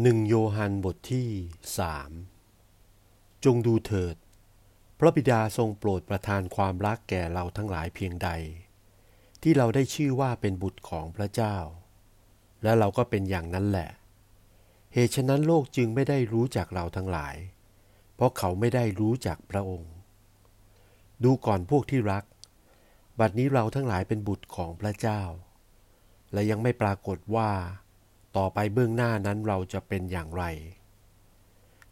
หนึ่งโยฮันบทที่สามจงดูเถิด พระบิดาทรงโปรดประทานความรักแก่เราทั้งหลายเพียงใด ที่เราได้ชื่อว่าเป็นบุตรของพระเจ้า และเราก็เป็นอย่างนั้นแหละ เหตุฉะนั้นโลกจึงไม่ได้รู้จักเราทั้งหลาย เพราะเขาไม่ได้รู้จักพระองค์ ดูก่อนพวกที่รัก บัดนี้เราทั้งหลายเป็นบุตรของพระเจ้า และยังไม่ปรากฏว่า ต่อไปเบื้องหน้านั้นเราจะเป็นอย่างไร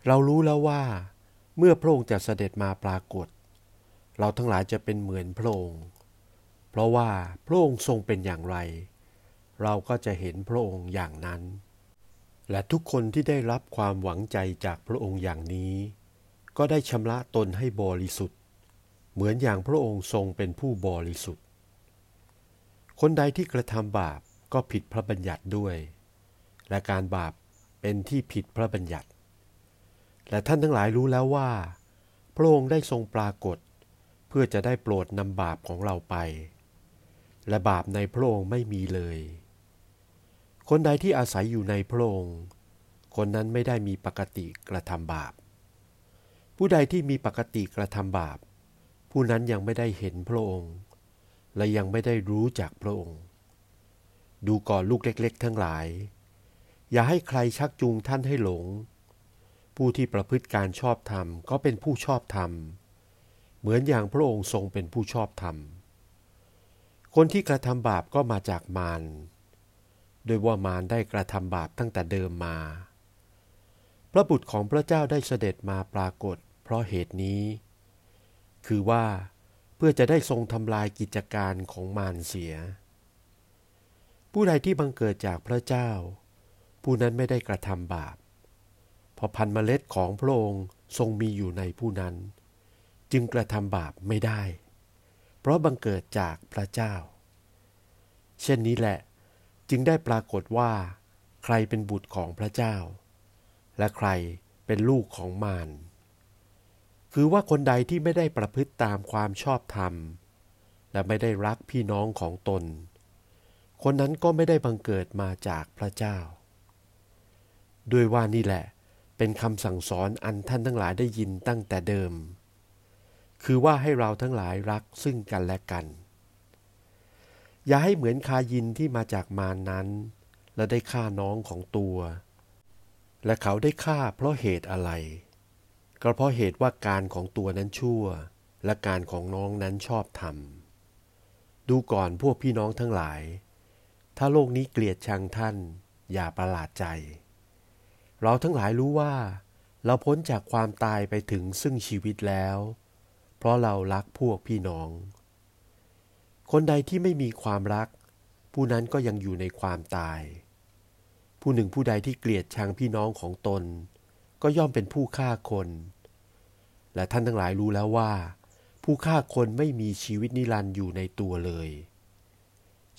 เรารู้แล้วว่า เมื่อพระองค์จะเสด็จมาปรากฏ เราทั้งหลายจะเป็นเหมือนพระองค์ เพราะว่าพระองค์ทรงเป็นอย่างไร เราก็จะเห็นพระองค์อย่างนั้น และทุกคนที่ได้รับความหวังใจจากพระองค์อย่างนี้ ก็ได้ชำระตนให้บริสุทธิ์ เหมือนอย่างพระองค์ทรงเป็นผู้บริสุทธิ์ คนใดที่กระทำบาปก็ผิดพระบัญญัติด้วย และการบาปเป็นที่ผิดพระบัญญัติ และท่านทั้งหลายรู้แล้วว่า พระองค์ได้ทรงปรากฏ เพื่อจะได้โปรดนำบาปของเราไป และบาปในพระองค์ไม่มีเลย คนใดที่อาศัยอยู่ในพระองค์ คนนั้นไม่ได้มีปกติกระทำบาป ผู้ใดที่มีปกติกระทำบาป ผู้นั้นยังไม่ได้เห็นพระองค์ และยังไม่ได้รู้จักพระองค์ ดูก่อนลูกเล็ก ๆ ทั้งหลาย อย่าให้ใครชักจูงท่านให้หลง ผู้ที่ประพฤติการชอบธรรมก็เป็นผู้ชอบธรรม เหมือนอย่างพระองค์ทรงเป็นผู้ชอบธรรม คนที่กระทำบาปก็มาจากมาร โดยว่ามารได้กระทำบาปตั้งแต่เดิมมา พระบุตรของพระเจ้าได้เสด็จมาปรากฏ เพราะเหตุนี้ คือว่าเพื่อจะได้ทรงทำลายกิจการของมารเสีย ผู้ใดที่บังเกิดจากพระเจ้า ผู้นั้นไม่ได้กระทำบาป พอพันเมล็ดของพระองค์ทรงมีอยู่ในผู้นั้น จึงกระทำบาปไม่ได้ เพราะบังเกิดจากพระเจ้า เช่นนี้แหละ จึงได้ปรากฏว่า ใครเป็นบุตรของพระเจ้า และใครเป็นลูกของมารคือว่าคนใดที่ไม่ได้ประพฤติตามความชอบธรรม และไม่ได้รักพี่น้องของตน คนนั้นก็ไม่ได้บังเกิดมาจากพระเจ้า ด้วยว่านี่แหละ เป็นคำสั่งสอนอันท่านทั้งหลายได้ยินตั้งแต่เดิม คือว่าให้เราทั้งหลายรักซึ่งกันและกัน อย่าให้เหมือนคายินที่มาจากมารนนั้น และได้ฆ่าน้องของตัว และเขาได้ฆ่าเพราะเหตุอะไรก็เพราะเหตุว่าการของตัวนั้นชั่ว และการของน้องนั้นชอบธรรม ดูก่อนพวกพี่น้องทั้งหลาย ถ้าโลกนี้เกลียดชังท่าน อย่าประหลาดใจ เราทั้งหลายรู้ว่า เราพ้นจากความตายไปถึงซึ่งชีวิตแล้ว เพราะเรารักพวกพี่น้อง คนใดที่ไม่มีความรัก ผู้นั้นก็ยังอยู่ในความตาย ผู้หนึ่งผู้ใดที่เกลียดชังพี่น้องของตน ก็ย่อมเป็นผู้ฆ่าคน และท่านทั้งหลายรู้แล้วว่า ผู้ฆ่าคนไม่มีชีวิตนิรันดร์อยู่ในตัวเลย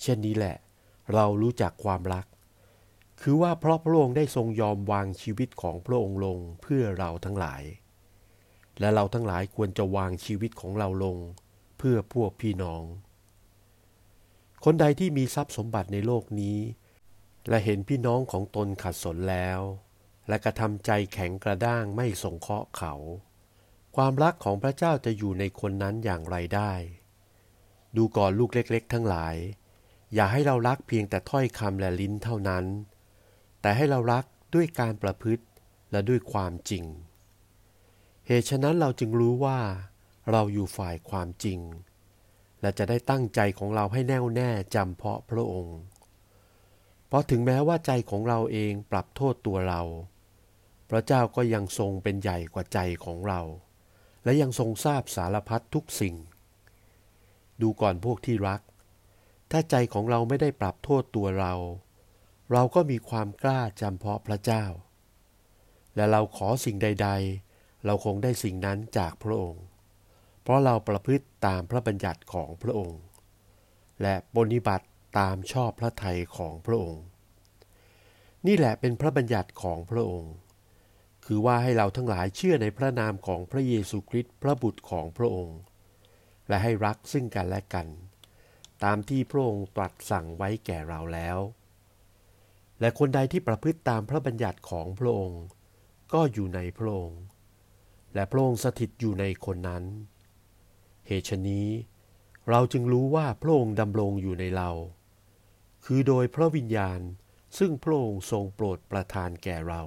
เช่นนี้แหละ เรารู้จักความรัก คือว่าเพราะพระองค์ได้ทรงยอมวางชีวิตของพระองค์ลงเพื่อเราทั้งหลาย และเราทั้งหลายควรจะวางชีวิตของเราลง เพื่อพวกพี่น้อง คนใดที่มีทรัพย์สมบัติในโลกนี้ และเห็นพี่น้องของตนขัดสนแล้ว และกระทำใจแข็งกระด้างไม่สงเคราะห์เขา ความรักของพระเจ้าจะอยู่ในคนนั้นอย่างไรได้ ดูก่อนลูกเล็ก ๆ ทั้งหลาย อย่าให้เรารักเพียงแต่ถ้อยคำและลิ้นเท่านั้น แต่ให้เรารักด้วยการประพฤติและด้วยความจริง เหตุฉะนั้นเราจึงรู้ว่า เราอยู่ฝ่ายความจริง และจะได้ตั้งใจของเราให้แน่วแน่จำเพาะพระองค์ เพราะถึงแม้ว่าใจของเราเองปรับโทษตัวเรา พระเจ้าก็ยังทรงเป็นใหญ่กว่าใจของเรา และยังทรงทราบสารพัดทุกสิ่ง ดูก่อนพวกที่รัก ถ้าใจของเราไม่ได้ปรับโทษตัวเรา เราก็มีความกล้าจำเพาะพระเจ้า และเราขอสิ่งใด ๆ เราคงได้สิ่งนั้นจากพระองค์ เพราะเราประพฤติตามพระบัญญัติของพระองค์ และปฏิบัติตามชอบพระทัยของพระองค์ นี่แหละเป็นพระบัญญัติของพระองค์ คือว่าให้เราทั้งหลายเชื่อในพระนามของพระเยซูคริสต์พระบุตรของพระองค์ และให้รักซึ่งกันและกัน ตามที่พระองค์ตรัสสั่งไว้แก่เราแล้ว และคนใดที่ประพฤติตามพระบัญญัติของพระองค์ ก็อยู่ในพระองค์ และพระองค์สถิตอยู่ในคนนั้น เหตุฉนี้ เราจึงรู้ว่าพระองค์ดำรงอยู่ในเรา คือโดยพระวิญญาณซึ่งพระองค์ทรงโปรดประทานแก่เรา